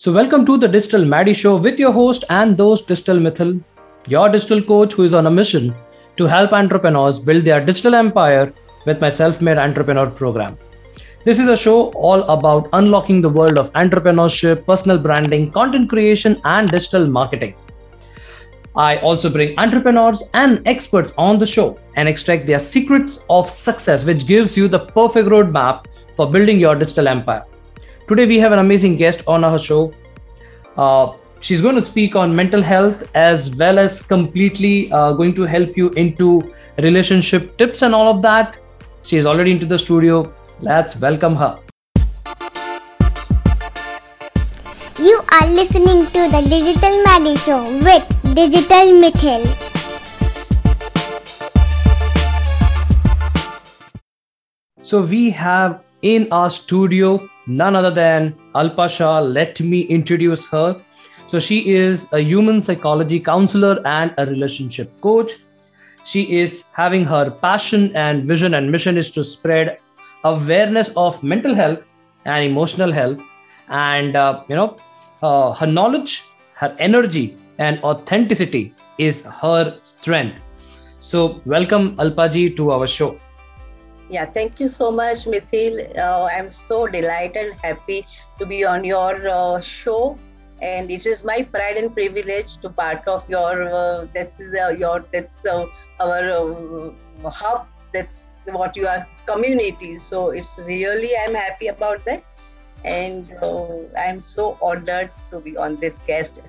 So, welcome to the Digital Maddy Show with your host and those Digital Mitthyl, your digital coach who is on a mission to help entrepreneurs build their digital empire with my self made entrepreneur program. This is a show all about unlocking the world of entrepreneurship, personal branding, content creation, and digital marketing. I also bring entrepreneurs and experts on the show and extract their secrets of success, which gives you the perfect roadmap for building your digital empire. Today, we have an amazing guest on our show. Uh, she's going to speak on mental health as well as completely uh, going to help you into relationship tips and all of that. She is already into the studio. Let's welcome her. You are listening to the Digital Maddy Show with Digital Mitthyl. So we have in our studio none other than Alpa Shah. Let me introduce her. So she is a human psychology counselor and a relationship coach. She is having her passion and vision and mission is to spread awareness of mental health and emotional health, and uh, you know uh, her knowledge, her energy, and authenticity is her strength. So welcome Alpaji to our show. Yeah, thank you so much, Mitthyl. Uh, I'm so delighted and happy to be on your uh, show, and it is my pride and privilege to part of your. Uh, that's uh, your that's uh, our uh, hub. That's what you are community. So it's really I'm happy about that, and I'm so honored to be on this guest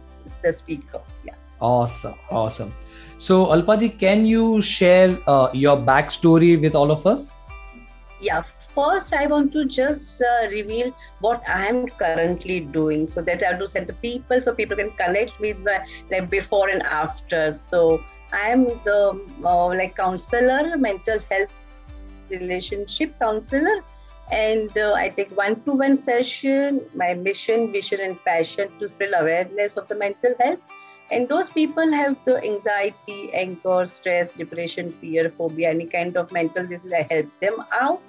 the speaker. Yeah. Awesome, awesome. So Alpaji, can you share your backstory with all of us? Yeah first i want to just uh, reveal what i am currently doing so that i have to send the people so people can connect with the like before and after. So i am the uh, like counselor mental health relationship counselor and uh, i take one-to-one session. My mission vision and passion to spread awareness of the mental health and those people have the anxiety anger stress depression fear phobia any kind of mental disease i help them out.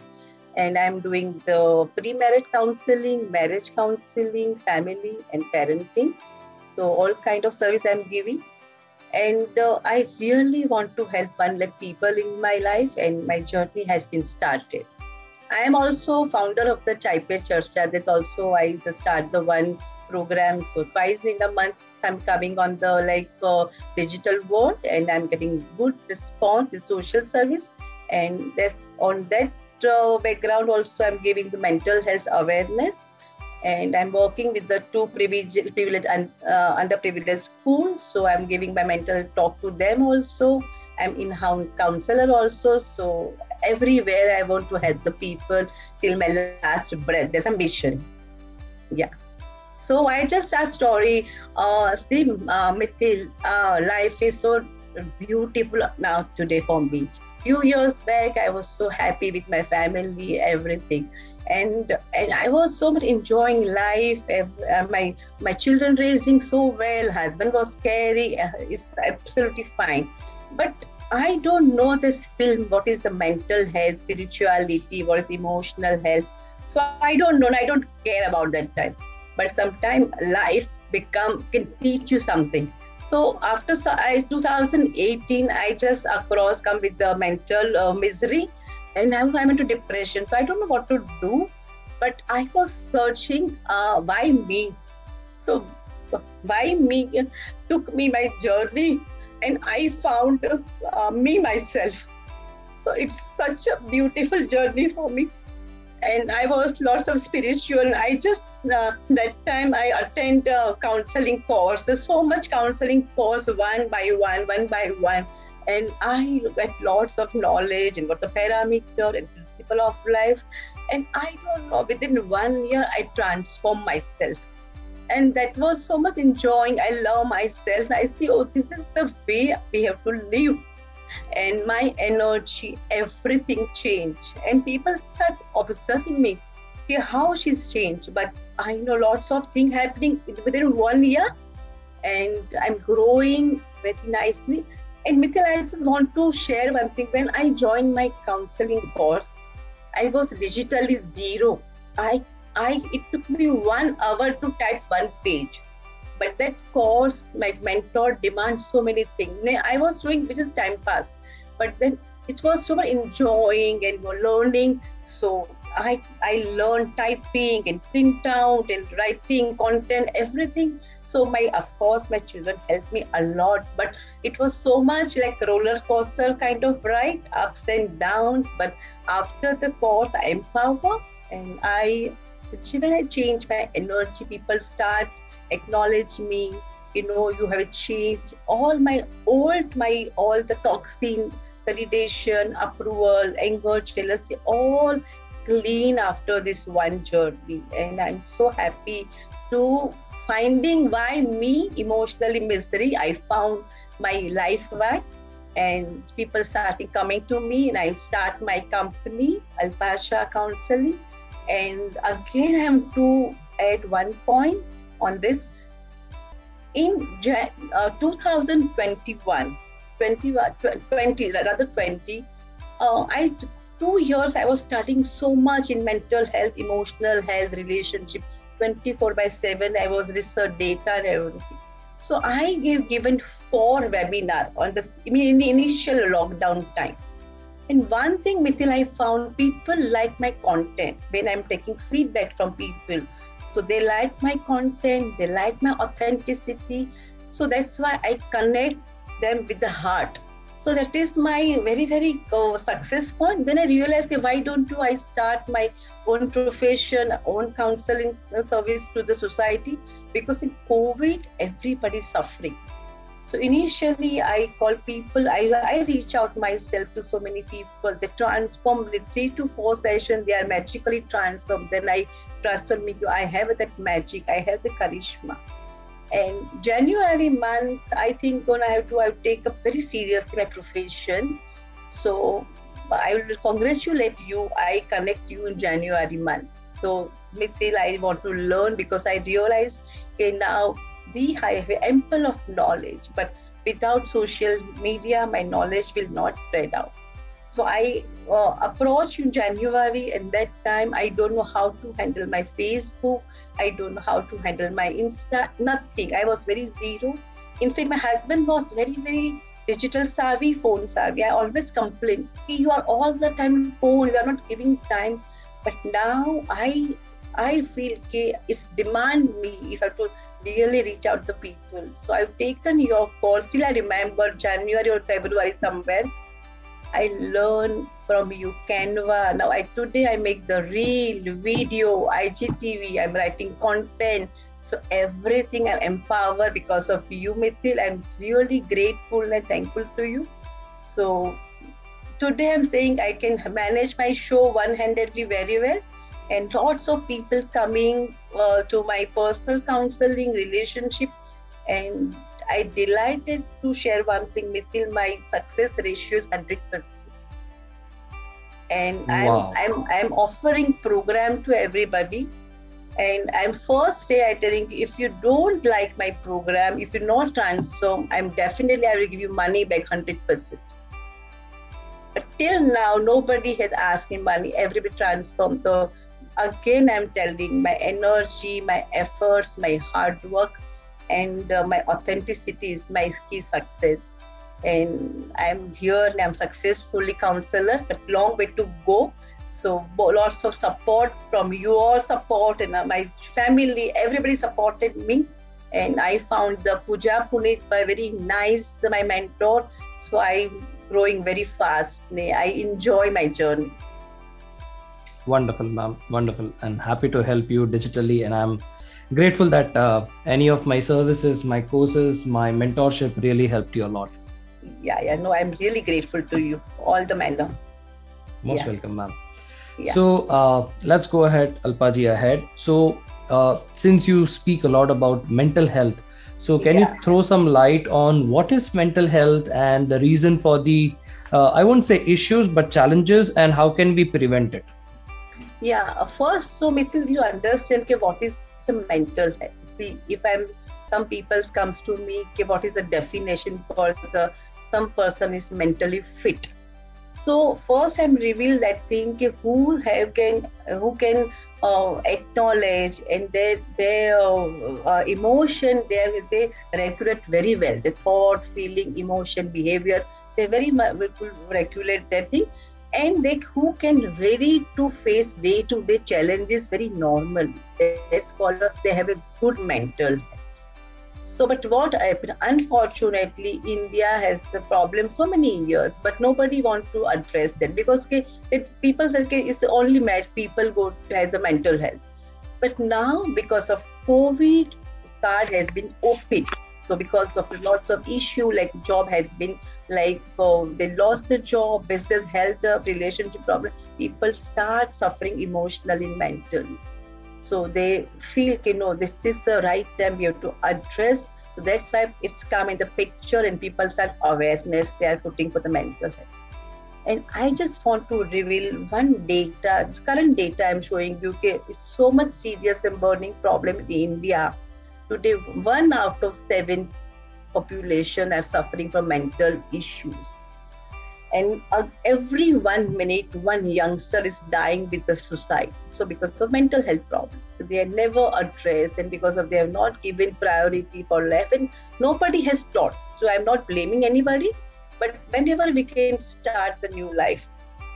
And i'm doing the pre-marriage counseling marriage counseling family and parenting. So all kind of service i'm giving. And uh, i really want to help one like people in my life and my journey has been started i am also founder of the Chai Church. that's also i just start the one program. So twice in a month, I'm coming on the like uh, digital world, and I'm getting good response in social service. And that's on that uh, background also, I'm giving the mental health awareness. And I'm working with the two privileged, privileged and uh, underprivileged schools. So I'm giving my mental talk to them also. I'm in-house counselor also. So everywhere I want to help the people till my last breath. There's a mission. Yeah. So I just a story. Uh, see, uh, Mitthyl, uh, life is so beautiful now today for me. Few years back, I was so happy with my family, everything, and and I was so much enjoying life. Uh, my my children raising so well. Husband was scary. Uh, it's absolutely fine, but I don't know this film. What is the mental health, spirituality? What is emotional health? So I don't know. I don't care about that time but sometimes life become can teach you something so after 2018 i just across come with the mental uh, misery and now i'm into depression so i don't know what to do but i was searching uh, why me so why me took me my journey and i found uh, me myself so it's such a beautiful journey for me and I was lots of spiritual. I just uh, that time I attend a counseling course. There's so much counseling course one by one, one by one, and I get lots of knowledge and what the parameter and principle of life. And I don't know. Within one year, I transform myself. And that was so much enjoying. I love myself. I see, oh, this is the way we have to live and my energy, everything changed. And people start observing me, how she's changed. But I know lots of things happening within one year, and I'm growing very nicely. And Mitthyl, I just want to share one thing. When I joined my counseling course, I was digitally zero. I I it took me one hour to type one page. But that course, my mentor demands so many things. I was doing which is time pass, but then it was so much enjoying and learning. So I I learned typing and print out and writing content, everything. So my of course my children helped me a lot, but it was so much like roller coaster kind of ride, ups and downs. But after the course, I empower and I when I change my energy, people start acknowledge me. You know, you have changed all my old, my all the toxin, validation, approval, anger, jealousy, all clean after this one journey. And I'm so happy to finding why me emotionally misery. I found my life why and people started coming to me and I start my company, Alpa Shah Counseling and again, I am to add one point on this. In uh, 2021, 20, 20, rather 20, uh, I two years I was studying so much in mental health, emotional health, relationship. 24 by 7, I was research data and everything. So I gave given four webinar on this I mean in the initial lockdown time. And one thing, Mithil, I found people like my content when I'm taking feedback from people. So they like my content, they like my authenticity. So that's why I connect them with the heart. So that is my very, very uh, success point. Then I realized, okay, why don't you I start my own profession, own counseling service to the society? Because in COVID, everybody's suffering. So initially, I call people, I, I reach out myself to so many people. They transform with three to four sessions, they are magically transformed. Then I trust on me, I have that magic, I have the charisma. And January month, I think I have to I take up very seriously my profession. So I will congratulate you. I connect you in January month. So Mitthyl, I want to learn because I realize okay now the highway ample of knowledge but without social media my knowledge will not spread out. So i uh, approached in january and that time i don't know how to handle my facebook i don't know how to handle my insta nothing. I was very zero. In fact my husband was very very digital savvy phone savvy. I always complain you are all the time on phone you are not giving time. But now i i feel it's demand me if i to really reach out to people. So I've taken your course. Still, I remember January or February somewhere. I learned from you Canva. Now I today I make the reel, video, IGTV. I'm writing content. So everything I'm empowered because of you, Mitthyl. I'm really grateful and thankful to you. So today I'm saying I can manage my show one-handedly very well and lots of people coming uh, to my personal counseling relationship and i delighted to share one thing Mitthyl, my success ratio is 100% and wow. I'm, I'm i'm offering program to everybody and i'm first day i telling you if you don't like my program if you're not transform i'm definitely i will give you money back 100% but till now nobody has asked me money. Everybody transformed. The again i'm telling my energy my efforts my hard work and uh, my authenticity is my key success. And i'm here and i'm successfully counselor but long way to go. So lots of support from your support and uh, my family. Everybody supported me. And i found the puja puneet by very nice my mentor. So i'm growing very fast. I enjoy my journey Wonderful, ma'am. Wonderful. And happy to help you digitally. And I'm grateful that uh, any of my services, my courses, my mentorship really helped you a lot. Yeah, yeah. No, I'm really grateful to you. All the manner. Most yeah. welcome, ma'am. Yeah. So uh, let's go ahead, Alpaji, ahead. So uh, since you speak a lot about mental health, so can yeah. you throw some light on what is mental health and the reason for the, uh, I won't say issues, but challenges and how can we prevent it? Yeah, first, so Mitthyl, you understand okay, what is the mental health. See, if I'm some people comes to me, okay, what is the definition for the some person is mentally fit. So first, I'm reveal that thing who have can who can uh, acknowledge and their their uh, uh, emotion they they regulate very well. The thought, feeling, emotion, behavior they very much regulate that thing, and they who can ready to face day to day challenges very normal. They have a good mental health. so, but what happened? Unfortunately, India has a problem so many years, but nobody want to address that because people say okay, it's only mad people go has a mental health. But now, because of COVID, card has been opened. So because of lots of issue like job has been like oh, they lost the job, business health, relationship problem, people start suffering emotionally, and mentally. So they feel, you know, this is the right time we have to address. So that's why it's come in the picture and people start awareness they are putting for the mental health. And I just want to reveal one data, current data I'm showing you okay, is so much serious and burning problem in India. Today, one out of seven population are suffering from mental issues. And uh, every one minute one youngster is dying with the suicide. So because of mental health problems. So they are never addressed and because of they have not given priority for life. And nobody has taught. So i'm not blaming anybody. But whenever we can start the new life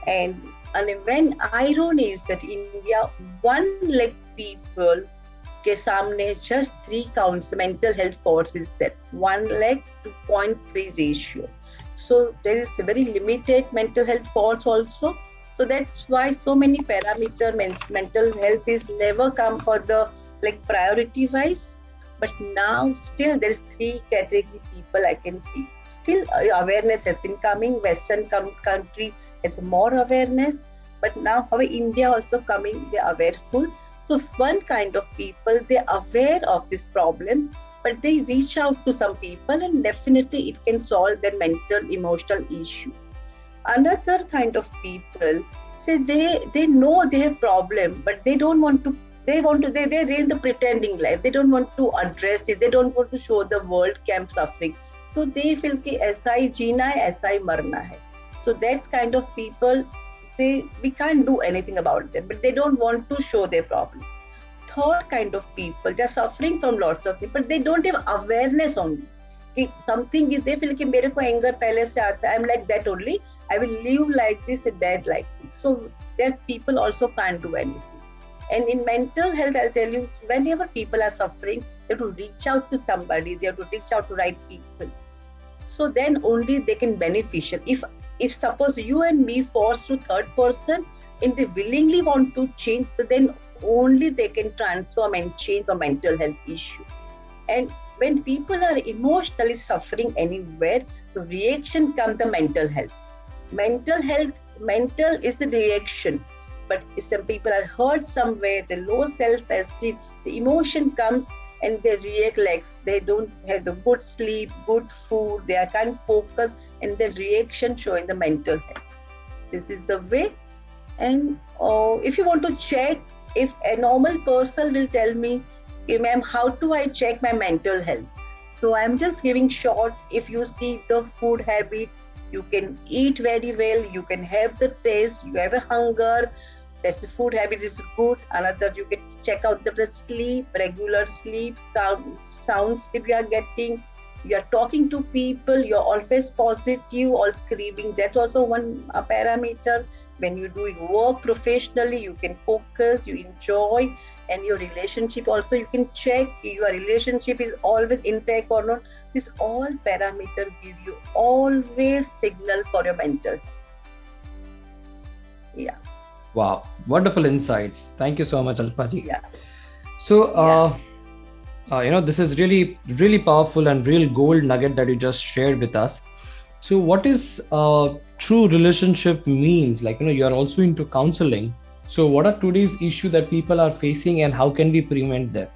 and and when irony is that india one lakh people के सामने just three counts mental health force is that one lakh to 0.3 ratio so there is a very limited mental health faults also so that's why so many parameter men- mental health is never come for the like priority wise but now still there is three category people i can see still uh, awareness has been coming western com- country has more awareness but now how india also coming they are awareful so one kind of people they're aware of this problem but they reach out to some people and definitely it can solve their mental emotional issue another kind of people say they they know they have problem but they don't want to they want to they they're in the pretending life they don't want to address it they don't want to show the world camp suffering so they feel कि ऐसा ही जीना है ऐसा ही मरना है so that's kind of people say we can't do anything about them but they don't want to show their problem third kind of people they're suffering from lots of things but they don't have awareness only कि something is they feel कि मेरे को anger पहले से आता है I'm like that only I will live like this and that like this so there's people also can't do anything and in mental health I'll tell you whenever people are suffering they have to reach out to somebody they have to reach out to right people so then only they can beneficial if if suppose you and me force to third person and they willingly want to change then only they can transform and change the mental health issue. And when people are emotionally suffering anywhere, the reaction comes the mental health. Mental health, mental is the reaction. But some people are hurt somewhere, the low self-esteem, the emotion comes and they react like they don't have the good sleep, good food, they are can't focus, and the reaction showing the mental health. This is the way. And uh, if you want to check if a normal person will tell me, ma'am, how do I check my mental health? So I'm just giving short. If you see the food habit, you can eat very well, you can have the taste, you have a hunger, this food habit is good. Another, you can check out the sleep, regular sleep, sound, sound sleep you are getting. You are talking to people, you're always positive, all craving. That's also one parameter. When you're doing work professionally you can focus you enjoy and your relationship also you can check your relationship is always intact or not. This all parameter give you always signal for your mental. Yeah. Wow. Wonderful insights. Thank you so much alpaji. Yeah. So uh, yeah. Uh, you know this is really really powerful and real gold nugget that you just shared with us. So what is uh, true relationship means? Like you know you're also into counseling. So what are today's issue that people are facing and how can we prevent that?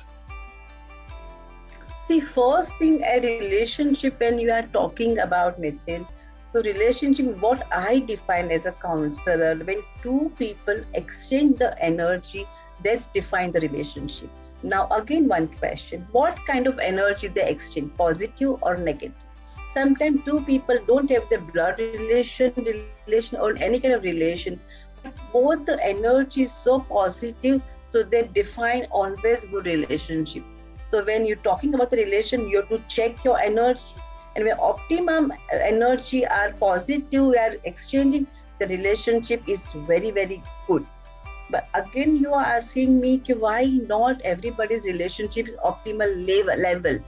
The first thing a relationship when you are talking about Nitin, so relationship what i define as a counselor when two people exchange the energy that's define the relationship now again one question. What kind of energy they exchange positive or negative? Sometimes two people don't have the blood relation relation or any kind of relation but both the energy is so positive so they define always good relationship. So when you're talking about the relation you have to check your energy. And when optimum energy are positive we are exchanging the relationship is very very good but again you are asking me why not everybody's relationship is optimal level level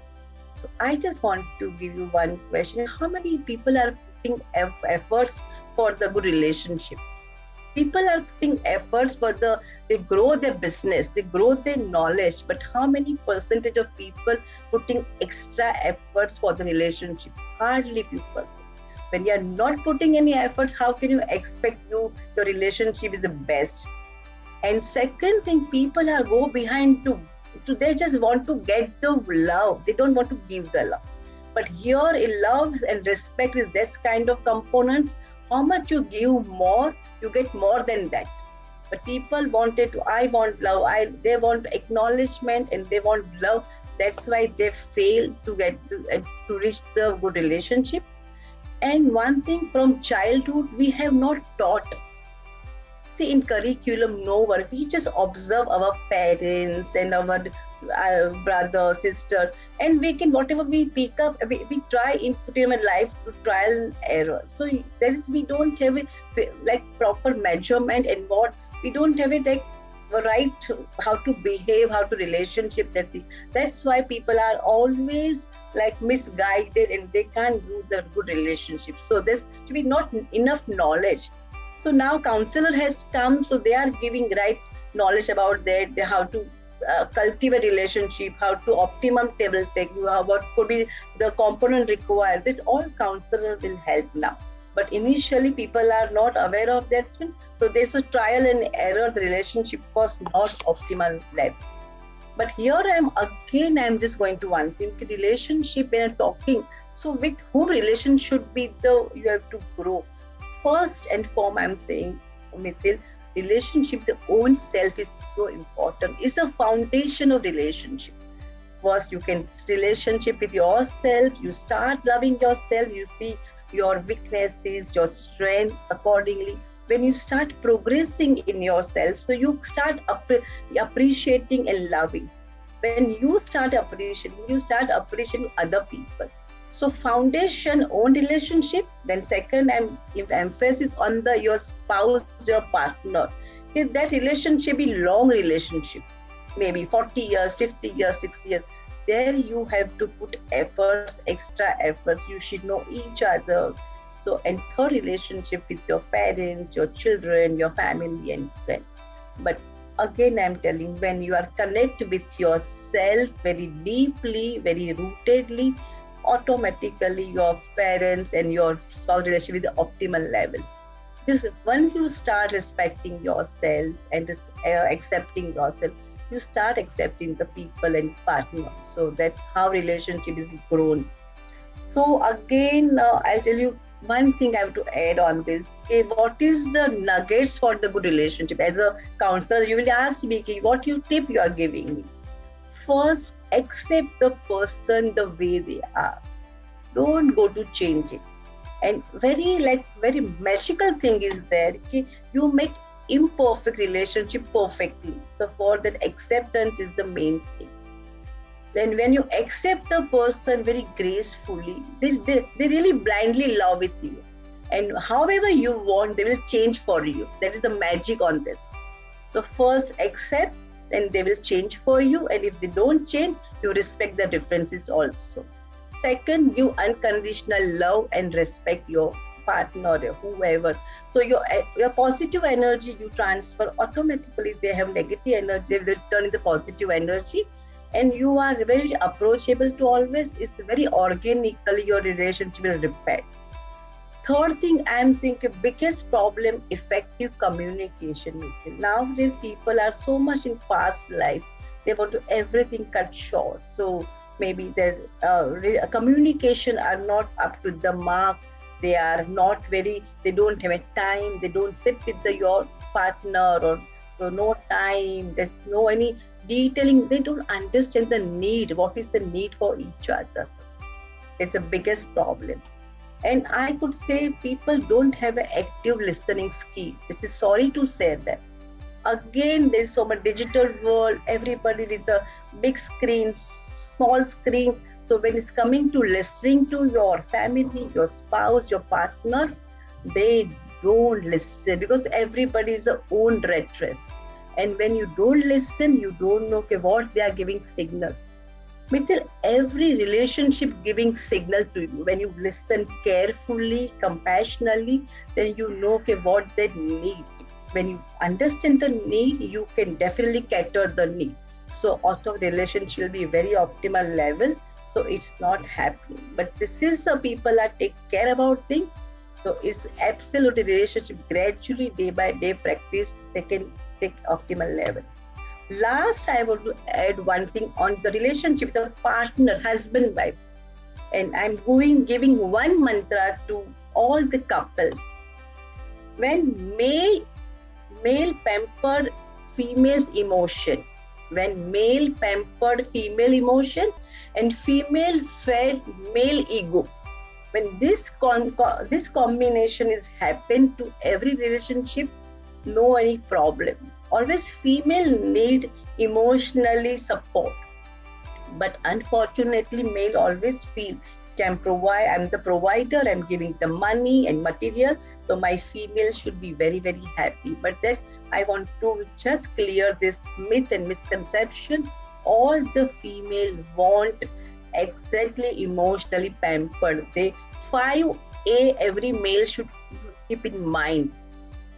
so I just want to give you one question. How many people are putting efforts for the good relationship? People are putting efforts for the they grow their business, they grow their knowledge, but how many percentage of people putting extra efforts for the relationship? Hardly few percent. When you are not putting any efforts, how can you expect you your relationship is the best? And second thing, people are go behind to to they just want to get the love. They don't want to give the love. But here in love and respect is this kind of components. How much you give more you get more than that. But people wanted to i want love. I they want acknowledgement and they want love. That's why they fail to get to, uh, to reach the good relationship. And one thing from childhood we have not taught in curriculum nowhere we just observe our parents and our uh, brother sister and we can whatever we pick up we, we try input in life to trial and error. So that is we don't have it like proper measurement and what we don't have it like right how to behave how to relationship that thing. that's why people are always like misguided and they can't do the good relationship. So there's to be not enough knowledge so now counselor has come, so they are giving right knowledge about that, how to uh, cultivate relationship, how to optimum table take, how what could be the component required. This all counselor will help now. But initially people are not aware of that. So there's a trial and error. The relationship was not optimal level. But here I am again. I am just going to one thing: relationship when talking. So with whom relation should be the you have to grow first and foremost, I'm saying, Mitthyl, relationship, the own self is so important. It's a foundation of relationship. First, you can relationship with yourself. You start loving yourself. You see your weaknesses, your strength accordingly. When you start progressing in yourself, so you start appreciating and loving. When you start appreciating, you start appreciating other people so foundation own relationship. Then second, I'm emphasis on the your spouse, your partner. If that relationship be long relationship, maybe 40 years, 50 years, 6 years, there you have to put efforts, extra efforts. You should know each other. So, and third relationship with your parents, your children, your family, and friends. But again, I'm telling when you are connected with yourself very deeply, very rootedly, automatically your parents and your spouse relationship with the optimal level. Because once you start respecting yourself and uh, accepting yourself, you start accepting the people and partners. So that's how relationship is grown. So again, uh, I'll tell you one thing I have to add on this. Okay, what is the nuggets for the good relationship? As a counselor, you will ask me, okay, what you tip you are giving me? First, accept the person the way they are. Don't go to change it. And very like very magical thing is there okay? you make imperfect relationship perfectly. So for that acceptance is the main thing. So, and when you accept the person very gracefully they, they, they really blindly love with you. And however you want they will change for you. That is the magic on this. So first accept then they will change for you. And if they don't change you respect the differences also. Second give unconditional love and respect your partner or whoever. So your your positive energy you transfer automatically they have negative energy they will turn into positive energy. And you are very approachable to always. It's very organically your relationship will repair third thing i'm seeing the biggest problem effective communication. Nowadays people are so much in fast life. They want to everything cut short. So maybe their uh, communication are not up to the mark. They are not very they don't have a time. They don't sit with the your partner or so no time. There's no any detailing. They don't understand the need. What is the need for each other? It's the biggest problem. And I could say people don't have an active listening skill. This is sorry to say that. Again, there's so much digital world, everybody with a big screen, small screen. So when it's coming to listening to your family, your spouse, your partner, they don't listen because everybody is their own red dress. And when you don't listen, you don't know okay, what they are giving signal. Mitthyl, every relationship giving signal to you. When you listen carefully, compassionately, then you know okay, what they need. When you understand the need, you can definitely cater the need. So auto relationship will be very optimal level. So it's not happening. But this is the people are take care about things. So it's absolutely relationship gradually day by day practice they can take optimal level last i want to add one thing on the relationship the partner husband wife. And i'm going giving one mantra to all the couples. When male male pampered female's emotion. When male pampered female emotion and female fed male ego. When this con- this combination is happen to every relationship no any problem always female need emotionally support. But unfortunately male always feel can provide i'm the provider i'm giving the money and material so my female should be very very happy. But that's i want to just clear this myth and misconception. All the female want exactly emotionally pampered. They 5a every male should keep in mind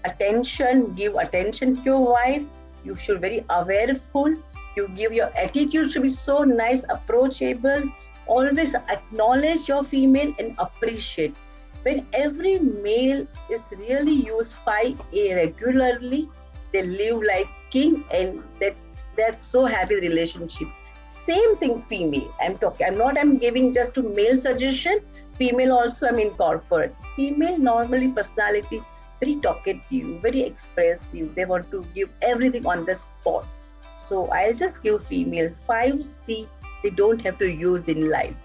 attention give attention to your wife. You should very awareful. You give your attitude should be so nice approachable. Always acknowledge your female and appreciate. When every male is really used 5a regularly they live like king and that they're so happy relationship. Same thing female. I'm talking i'm not i'm giving just to male suggestion. Female also i'm incorporate female normally personality very talkative, very expressive. They want to give everything on the spot. So I'll just give female 5C they don't have to use in life.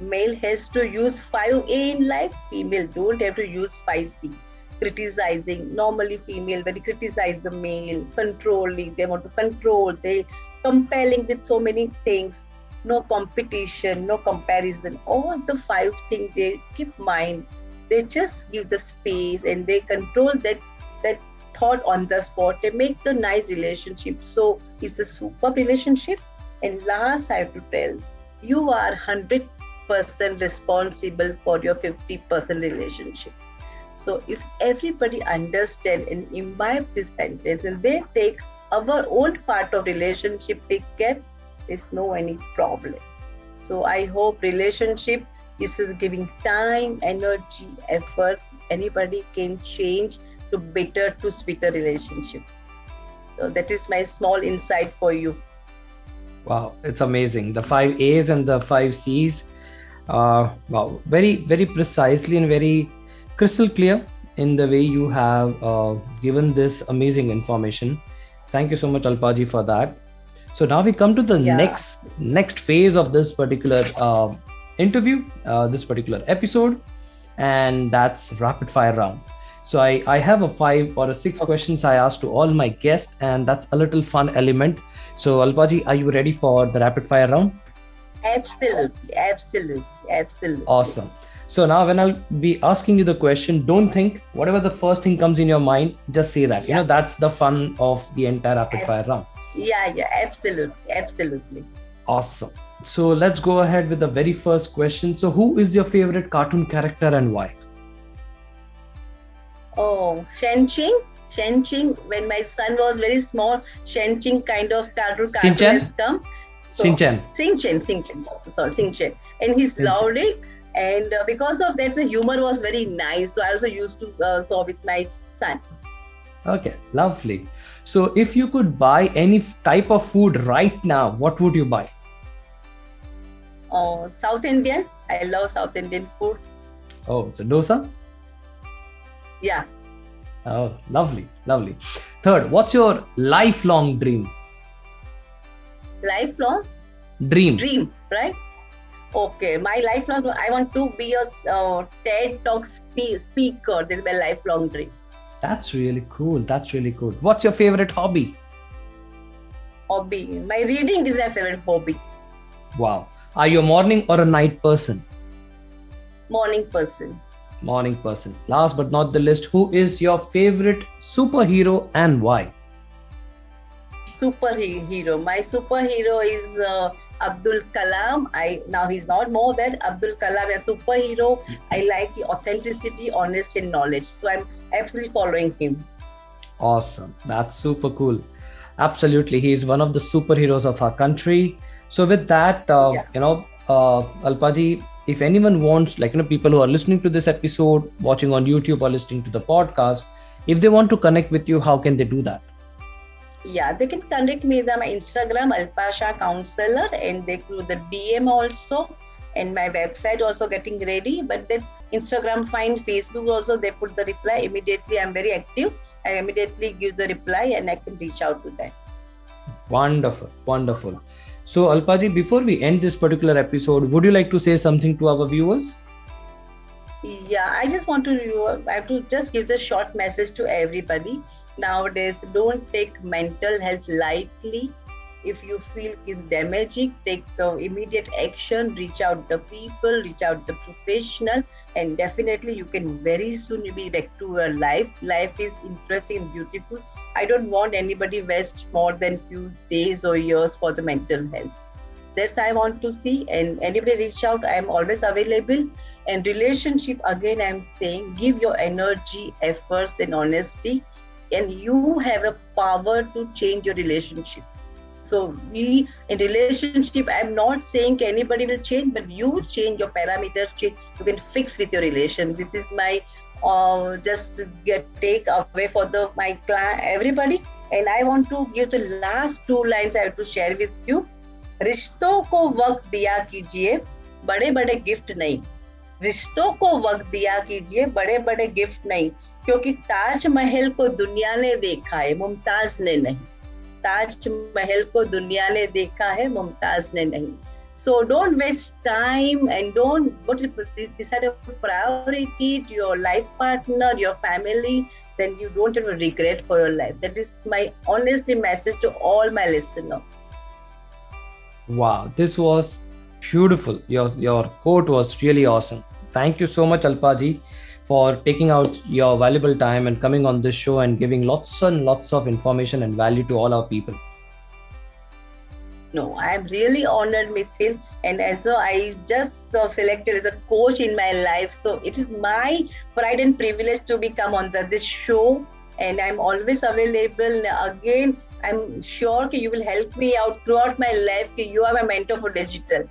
Male has to use 5A in life, female don't have to use 5C. Criticizing, normally female when criticize the male, controlling, they want to control, they compelling with so many things, no competition, no comparison. All the five things they keep mind they just give the space and they control that that thought on the spot they make the nice relationship. So it's a super relationship. And last i have to tell you are 100% responsible for your 50% relationship. So if everybody understand and imbibe this sentence and they take our own part of relationship take care there's no any problem. So i hope relationship this is giving time, energy, efforts. Anybody can change to better to sweeter relationship. So that is my small insight for you. Wow, it's amazing. The five A's and the five C's. Uh, wow, very, very precisely and very crystal clear in the way you have uh, given this amazing information. Thank you so much, Alpaji, for that. So now we come to the yeah. next next phase of this particular uh, interview, uh, this particular episode, and that's rapid fire round. So I, I have a five or a six questions I ask to all my guests, and that's a little fun element. So Alpaji, are you ready for the rapid fire round? Absolutely, absolutely, absolutely. Awesome. So now when I'll be asking you the question, don't think whatever the first thing comes in your mind, just say that. Yeah. You know, that's the fun of the entire rapid fire round. Yeah, yeah, absolutely, absolutely. Awesome. So let's go ahead with the very first question. So, who is your favorite cartoon character and why? Oh, Shin Chan. Shin Chan. When my son was very small, Shin Chan kind of cartoon, cartoon has come. So, Shin Chan. Sing Chen, Sing Chen, sorry, Sing Chen. And he's loved it. And uh, because of that, the humor was very nice. So I also used to uh, saw with my son. Okay, lovely. So if you could buy any type of food right now, what would you buy? Oh, South Indian. I love South Indian food. Oh, so dosa? Yeah. Oh, lovely, lovely. Third, what's your lifelong dream? Lifelong? Dream. Dream, right? Okay, my lifelong, I want to be a uh, TED Talk spe- speaker. This is my lifelong dream. That's really cool. That's really cool. What's your favorite hobby? Hobby. My reading is my favorite hobby. Wow. Are you a morning or a night person? Morning person. Morning person. Last but not the least, who is your favorite superhero and why? superhero. My superhero is uh, Abdul Kalam. I now he's not more than Abdul Kalam, a superhero. I like the authenticity, honesty, and knowledge. So I'm absolutely following him. Awesome. That's super cool. Absolutely, he is one of the superheroes of our country. So with that, uh, Yeah. you know, uh, Alpaji, if anyone wants, like you know, people who are listening to this episode, watching on YouTube or listening to the podcast, if they want to connect with you, how can they do that? Yeah, they can connect me with my Instagram, Alpa Shah Counselor, and they through the DM also, and my website also getting ready. But then Instagram find, Facebook also they put the reply immediately. I'm very active. I immediately give the reply and I can reach out to them. Wonderful, wonderful. So, Alpaji, before we end this particular episode, would you like to say something to our viewers? Yeah, I just want to I have to just give this short message to everybody. Nowadays, don't take mental health lightly. If you feel is damaging, take the immediate action. Reach out the people, reach out the professional, and definitely you can very soon be back to your life. Life is interesting and beautiful. I don't want anybody waste more than few days or years for the mental health. That's I want to see. And anybody reach out, I am always available and relationship again i'm saying give your energy efforts and honesty and you have a power to change your relationship so we in relationship i'm not saying anybody will change but you change your parameters change you can fix with your relation this is my uh, just get take away for the my client everybody and i want to give the last two lines i have to share with you रिश्तों को वक्त दिया कीजिए बड़े बड़े gift नहीं रिश्तों को वक्त दिया कीजिए बड़े बड़े गिफ्ट नहीं क्योंकि ताजमहल को दुनिया ने देखा है मुमताज़ ने नहीं ताजमहल को दुनिया ने देखा है मुमताज़ ने नहीं so don't waste time and don't go to decide a priority to your life partner your family then you don't have a regret for your life that is my honest message to all my listeners Wow, this was beautiful. Your your quote was really awesome. Thank you so much, Alpaji, for taking out your valuable time and coming on this show and giving lots and lots of information and value to all our people. No, I am really honored, Mitthyl. And as so I just selected as a coach in my life. So it is my pride and privilege to become on the, this show. And I'm always available. Again, I'm sure that you will help me out throughout my life. that You are my mentor for digital.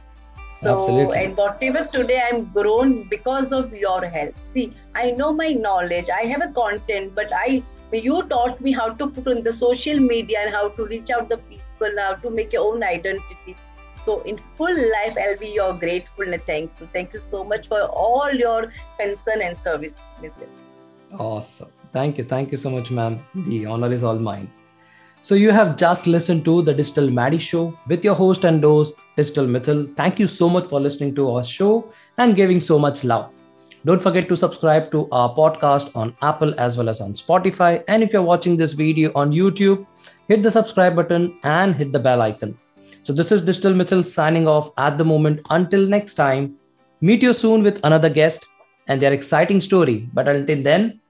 So, Absolutely. and whatever today I'm grown because of your help. See, I know my knowledge, I have a content, but I you taught me how to put on the social media and how to reach out the people, how to make your own identity. So, in full life, I'll be your grateful and thankful. Thank you so much for all your concern and service. Nitin. Awesome. Thank you. Thank you so much, ma'am. The honor is all mine. So you have just listened to the Digital Maddy Show with your host and host, Digital Mitthyl. Thank you so much for listening to our show and giving so much love. Don't forget to subscribe to our podcast on Apple as well as on Spotify. And if you're watching this video on YouTube, hit the subscribe button and hit the bell icon. So this is Digital Mitthyl signing off at the moment. Until next time, meet you soon with another guest and their exciting story. But until then,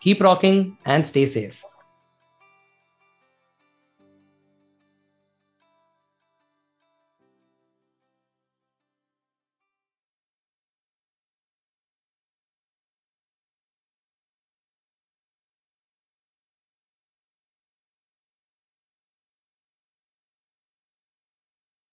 keep rocking and stay safe.